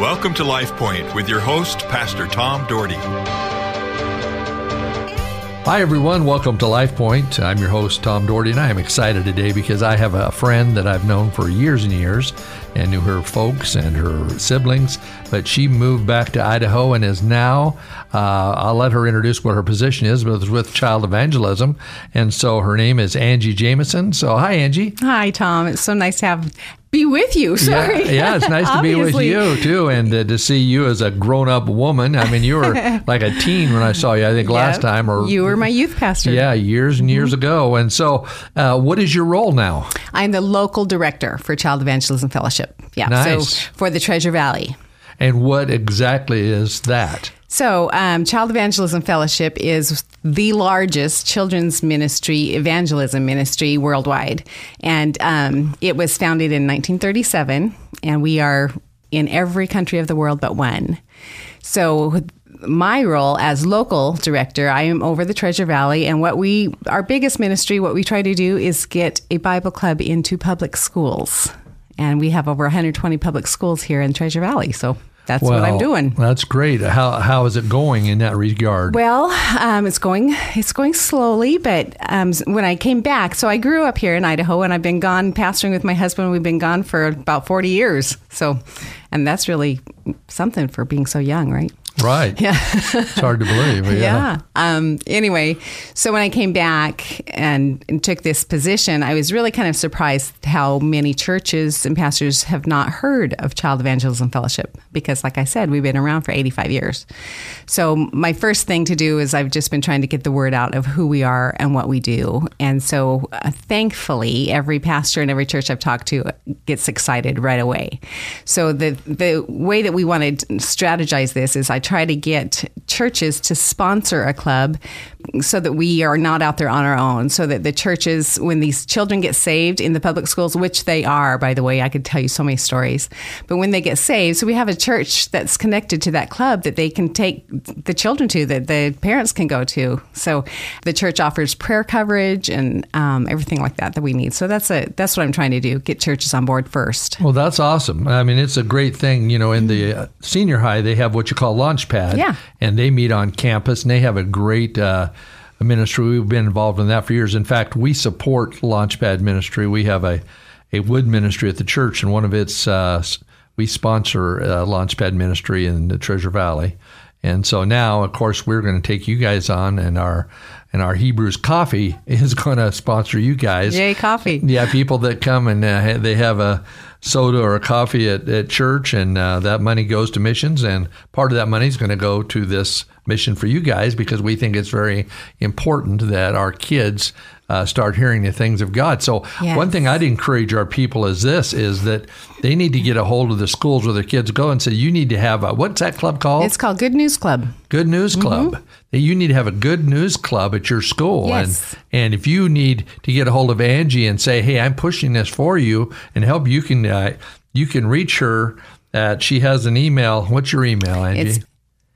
Welcome to Life Point with your host, Pastor Tom Dougherty. Hi, everyone. Welcome to Life Point. I'm your host, Tom Dougherty, and I am excited today because I have a friend that I've known for years and years and knew her folks and her siblings. But she moved back to Idaho and is now, uh, I'll let her introduce what her position is, but it's with Child Evangelism. And so her name is Angi Jamieson. So, hi, Angi. Hi, Tom. It's so nice to have be with you. Sorry. Yeah, yeah it's nice to be with you too, and uh, to see you as a grown-up woman. I mean, you were like a teen when I saw you. I think yep. last time, or you were my youth pastor. Yeah, years and years mm-hmm. ago. And so, uh, what is your role now? I'm the local director for Child Evangelism Fellowship. Yeah, nice. so for the Treasure Valley. And what exactly is that? So, um, Child Evangelism Fellowship is the largest children's ministry, evangelism ministry worldwide. And um, it was founded in 1937, and we are in every country of the world but one. So, my role as local director, I am over the Treasure Valley, and what we, our biggest ministry, what we try to do is get a Bible club into public schools. And we have over 120 public schools here in Treasure Valley. So, that's well, what I'm doing. That's great. How how is it going in that regard? Well, um, it's going it's going slowly, but um, when I came back, so I grew up here in Idaho, and I've been gone pastoring with my husband. We've been gone for about 40 years. So, and that's really something for being so young, right? Right. Yeah. it's hard to believe. Yeah. yeah. Um, anyway, so when I came back and, and, took this position, I was really kind of surprised how many churches and pastors have not heard of Child Evangelism Fellowship because, like I said, we've been around for 85 years. So my first thing to do is I've just been trying to get the word out of who we are and what we do. And so uh, thankfully, every pastor and every church I've talked to gets excited right away. So the, the way that we want to strategize this is I try to get churches to sponsor a club so that we are not out there on our own. So that the churches, when these children get saved in the public schools, which they are, by the way, I could tell you so many stories, but when they get saved, so we have a church that's connected to that club that they can take the children to, that the parents can go to. So the church offers prayer coverage and um, everything like that that we need. So that's a that's what I'm trying to do: get churches on board first. Well, that's awesome. I mean, it's a great thing. You know, in the uh, senior high, they have what you call launch Launchpad. Yeah. And they meet on campus and they have a great uh, ministry. We've been involved in that for years. In fact, we support Launchpad ministry. We have a, a wood ministry at the church, and one of its, uh, we sponsor uh, Launchpad ministry in the Treasure Valley. And so now, of course, we're going to take you guys on, and our and our Hebrews Coffee is going to sponsor you guys. Yay, coffee! Yeah, people that come and uh, they have a soda or coffee at, at church, and uh, that money goes to missions, and part of that money is going to go to this mission for you guys because we think it's very important that our kids uh, start hearing the things of God. So yes. one thing I'd encourage our people is this: is that they need to get a hold of the schools where their kids go and say, you need to have a what's that club called? It's called Good News Club. Good News mm-hmm. Club. Mm-hmm. You need to have a good news club at your school, yes. and and if you need to get a hold of Angi and say, hey, I'm pushing this for you and help, you can uh, you can reach her. At, she has an email. What's your email, Angi? It's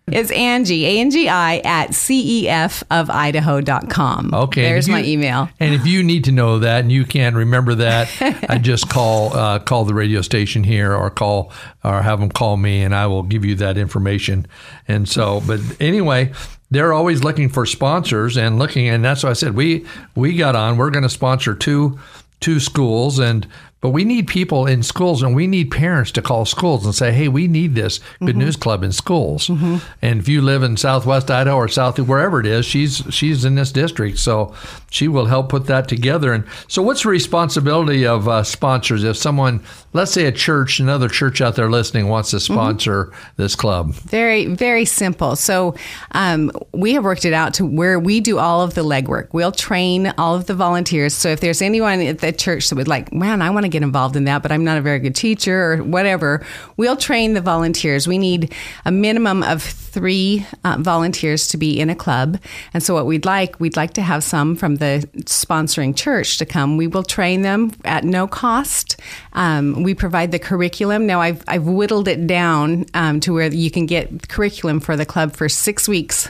it's Angi, A N G I, at cefofidaho.com. Okay. There's you, my email. And if you need to know that and you can't remember that, I just call uh, call the radio station here or call or have them call me and I will give you that information. And so, but anyway, they're always looking for sponsors and looking, and that's why I said we we got on. We're going to sponsor two two schools and but we need people in schools and we need parents to call schools and say, hey, we need this Good mm-hmm. News Club in schools. Mm-hmm. And if you live in Southwest Idaho or South, wherever it is, she's she's in this district. So she will help put that together. And so, what's the responsibility of uh, sponsors if someone, let's say a church, another church out there listening, wants to mm-hmm. sponsor mm-hmm. this club? Very, very simple. So um, we have worked it out to where we do all of the legwork. We'll train all of the volunteers. So if there's anyone at the church that would like, man, I want to get involved in that, but I'm not a very good teacher or whatever, we'll train the volunteers. We need a minimum of three uh, volunteers to be in a club. And so, what we'd like, we'd like to have some from the sponsoring church to come. We will train them at no cost. Um, we provide the curriculum. Now, I've, I've whittled it down um, to where you can get curriculum for the club for six weeks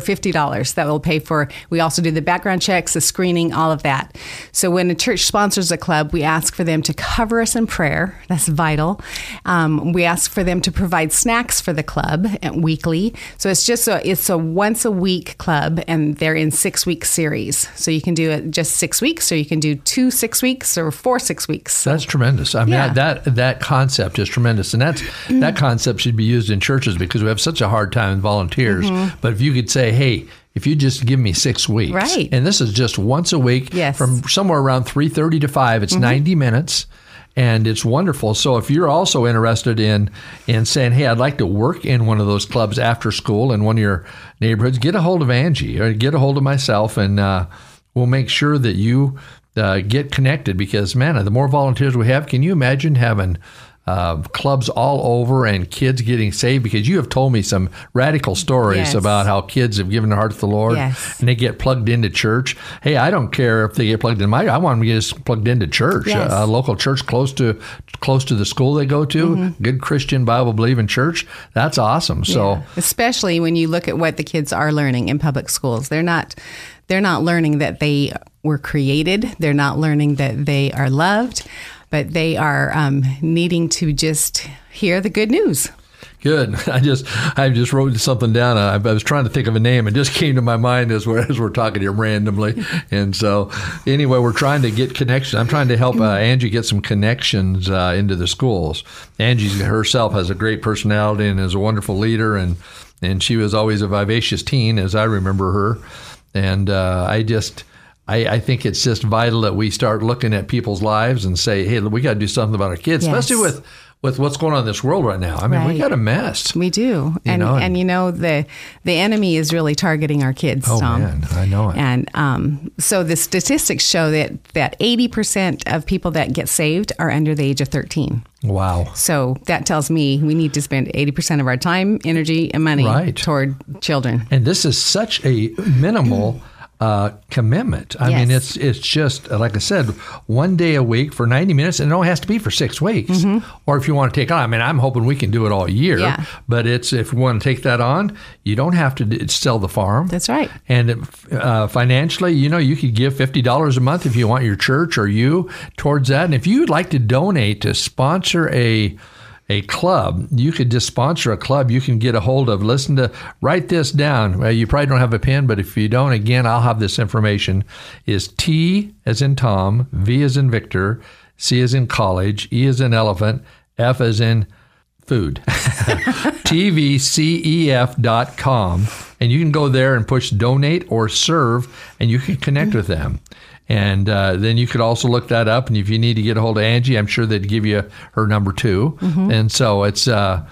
for $50. That will pay for, we also do the background checks, the screening, all of that. So when a church sponsors a club, we ask for them to cover us in prayer. That's vital. Um, we ask for them to provide snacks for the club weekly. So it's just a, it's a once a week club and they're in six week series. So you can do it just six weeks or you can do two six weeks or four six weeks. That's tremendous. I mean, Yeah. that, that concept is tremendous, and that's that concept should be used in churches because we have such a hard time with volunteers. But if you could say, "Hey, if you just give me six weeks, Right. and this is just once a week, Yes. from somewhere around three thirty to five, it's ninety minutes." And it's wonderful. So if you're also interested in in saying, "Hey, I'd like to work in one of those clubs after school in one of your neighborhoods," get a hold of Angi or get a hold of myself, and uh, we'll make sure that you uh, get connected because man, the more volunteers we have, can you imagine having uh, clubs all over and kids getting saved? Because you have told me some radical stories Yes. about how kids have given their heart to the Lord Yes. and they get plugged into church. Hey, I don't care if they get plugged in my. I want them to get plugged into church, Yes. a, a local church close to close to the school they go to, Mm-hmm. good Christian Bible believing church. That's awesome. So. Yeah. especially when you look at what the kids are learning in public schools they're not they're not learning that they were created they're not learning that they are loved but they are um, needing to just hear the good news Good. I just I just wrote something down. I, I was trying to think of a name, and just came to my mind as we're as we're talking here randomly. And so, anyway, we're trying to get connections. I'm trying to help uh, Angi get some connections uh, into the schools. Angi herself has a great personality and is a wonderful leader, and and she was always a vivacious teen, as I remember her. And uh, I just. I, I think it's just vital that we start looking at people's lives and say, "Hey, we got to do something about our kids, Yes. especially with with what's going on in this world right now. I mean, we got a mess. we do and know, and- and you know the the enemy is really targeting our kids Oh Tom. man, I know it. And um, so the statistics show that that 80% of people that get saved are under the age of 13. Wow. So that tells me we need to spend 80% of our time, energy, and money Right. toward children. And this is such a minimal uh, commitment. I mean, it's it's just like I said, one day a week for ninety minutes, and it only has to be for six weeks. Or if you want to take on, I mean, I'm hoping we can do it all year. Mm-hmm. Yeah. But it's if you want to take that on, you don't have to sell the farm. That's right. And uh, financially, you know, you could give fifty dollars a month if you want your church or you towards that. And if you'd like to donate to sponsor a a club, you could just sponsor a club. You can get a hold of. Listen to write this down. You probably don't have a pen, but if you don't, again, I'll have this information. Is T as in Tom, V as in Victor, C as in college, E as in elephant, F as in food. tvcef.com and you can go there and push donate or serve and you can connect with them and uh, then you could also look that up and if you need to get a hold of angi i'm sure they'd give you her number too and so it's uh,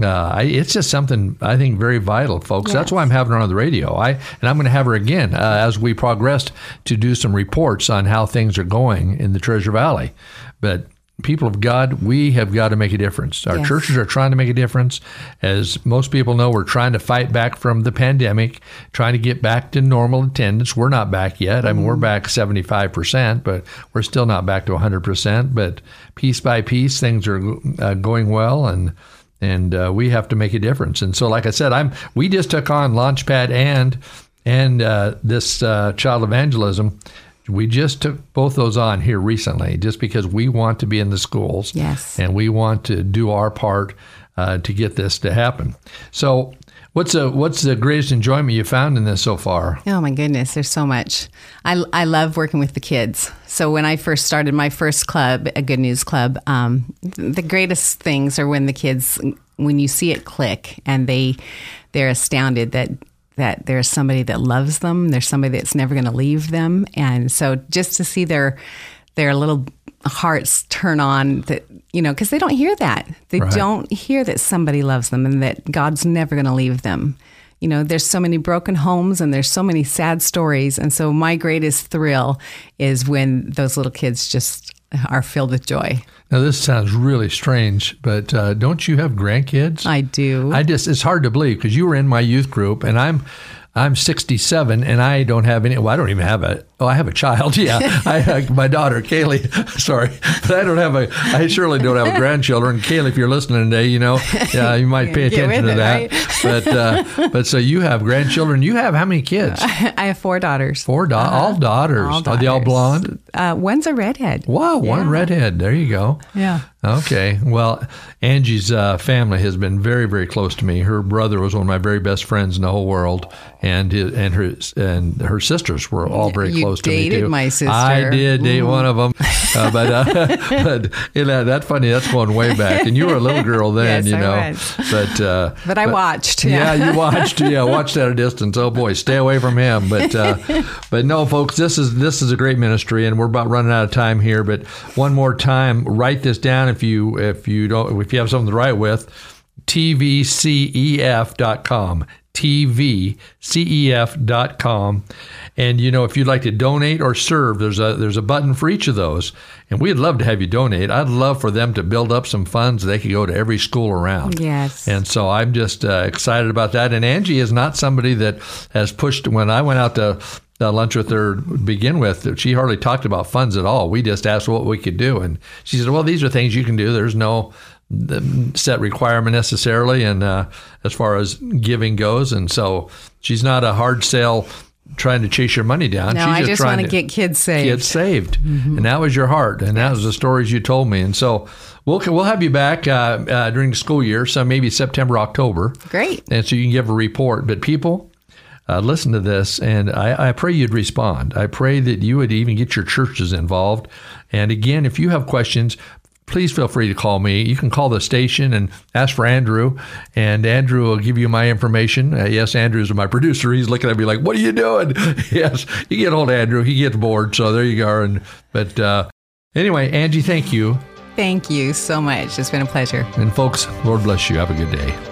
uh, I, it's just something I think very vital, folks. That's why I'm having her on the radio. I and I'm going to have her again uh, as we progress to do some reports on how things are going in the Treasure Valley. But people of God, we have got to make a difference. Our Yes. churches are trying to make a difference. As most people know, we're trying to fight back from the pandemic, trying to get back to normal attendance. We're not back yet. I mean, we're back 75%, but we're still not back to 100%. But piece by piece, things are uh, going well, and and uh, we have to make a difference. And so, like I said, I'm we just took on Launchpad and and uh, this uh, child evangelism. We just took both those on here recently, just because we want to be in the schools, Yes. and we want to do our part uh, to get this to happen. So, what's the what's the greatest enjoyment you found in this so far? Oh my goodness, there's so much. I, I love working with the kids. So when I first started my first club, a Good News Club, um, the greatest things are when the kids, when you see it click and they they're astounded that that there's somebody that loves them, there's somebody that's never going to leave them, and so just to see their their little hearts turn on that you know because they don't hear that. They Right. don't hear that somebody loves them and that god's never going to leave them. You know there's so many broken homes and there's so many sad stories. And so my greatest thrill is when those little kids just are filled with joy Now, this sounds really strange, but uh, don't you have grandkids? i do I just it's hard to believe because you were in my youth group and I'm I'm 67 and I don't have any. Well, I don't even have a. Oh, I have a child. Yeah, I, my daughter Kaylee. Sorry, but I don't have a. I surely don't have a grandchildren. Kaylee, if you're listening today, you know, yeah, you might pay attention to it, that. right? but uh, but so you have grandchildren. You have how many kids? I have four daughters. Four da- all daughters. All Are they all blonde? Uh, one's a redhead. Wow, one Yeah. redhead. There you go. Yeah. Okay. Well, Angi's uh, family has been very, very close to me. Her brother was one of my very best friends in the whole world, and his, and her and her sisters were all very You close to me dated too. my sister. I did date one of them, uh, but uh, but you know, that's funny. That's going way back, and you were a little girl then, Yes, you know. But uh, But I watched, Yeah. yeah. you watched. Yeah, watched at a distance. Oh boy, stay away from him. But uh, but no, folks, this is this is a great ministry, and we're about running out of time here. But one more time, write this down if you if you don't if you have something to write with. tvcef.com tvcef.com and you know if you'd like to donate or serve there's a there's a button for each of those and we'd love to have you donate i'd love for them to build up some funds they could go to every school around Yes. and so i'm just uh, excited about that and angi is not somebody that has pushed when i went out to lunch with her to begin with she hardly talked about funds at all we just asked what we could do and she said well these are things you can do there's no set requirement necessarily and uh, as far as giving goes and so she's not a hard sell trying to chase your money down No, she's I just trying want to get kids saved. kids saved, and that was your heart, and that was the stories you told me. And so we'll we'll have you back uh, uh, during the school year, so maybe September, October, Great. and so you can give a report. But people. Uh, listen to this, and I, I pray you'd respond. I pray that you would even get your churches involved. And again, if you have questions, please feel free to call me. You can call the station and ask for Andrew, and Andrew will give you my information. Uh, yes, Andrew's my producer. He's looking at me like, "What are you doing?" yes, you get old Andrew. He gets bored, so there you go. And but uh, anyway, Angi, thank you, Thank you so much. It's been a pleasure. and folks, Lord bless you. Have a good day.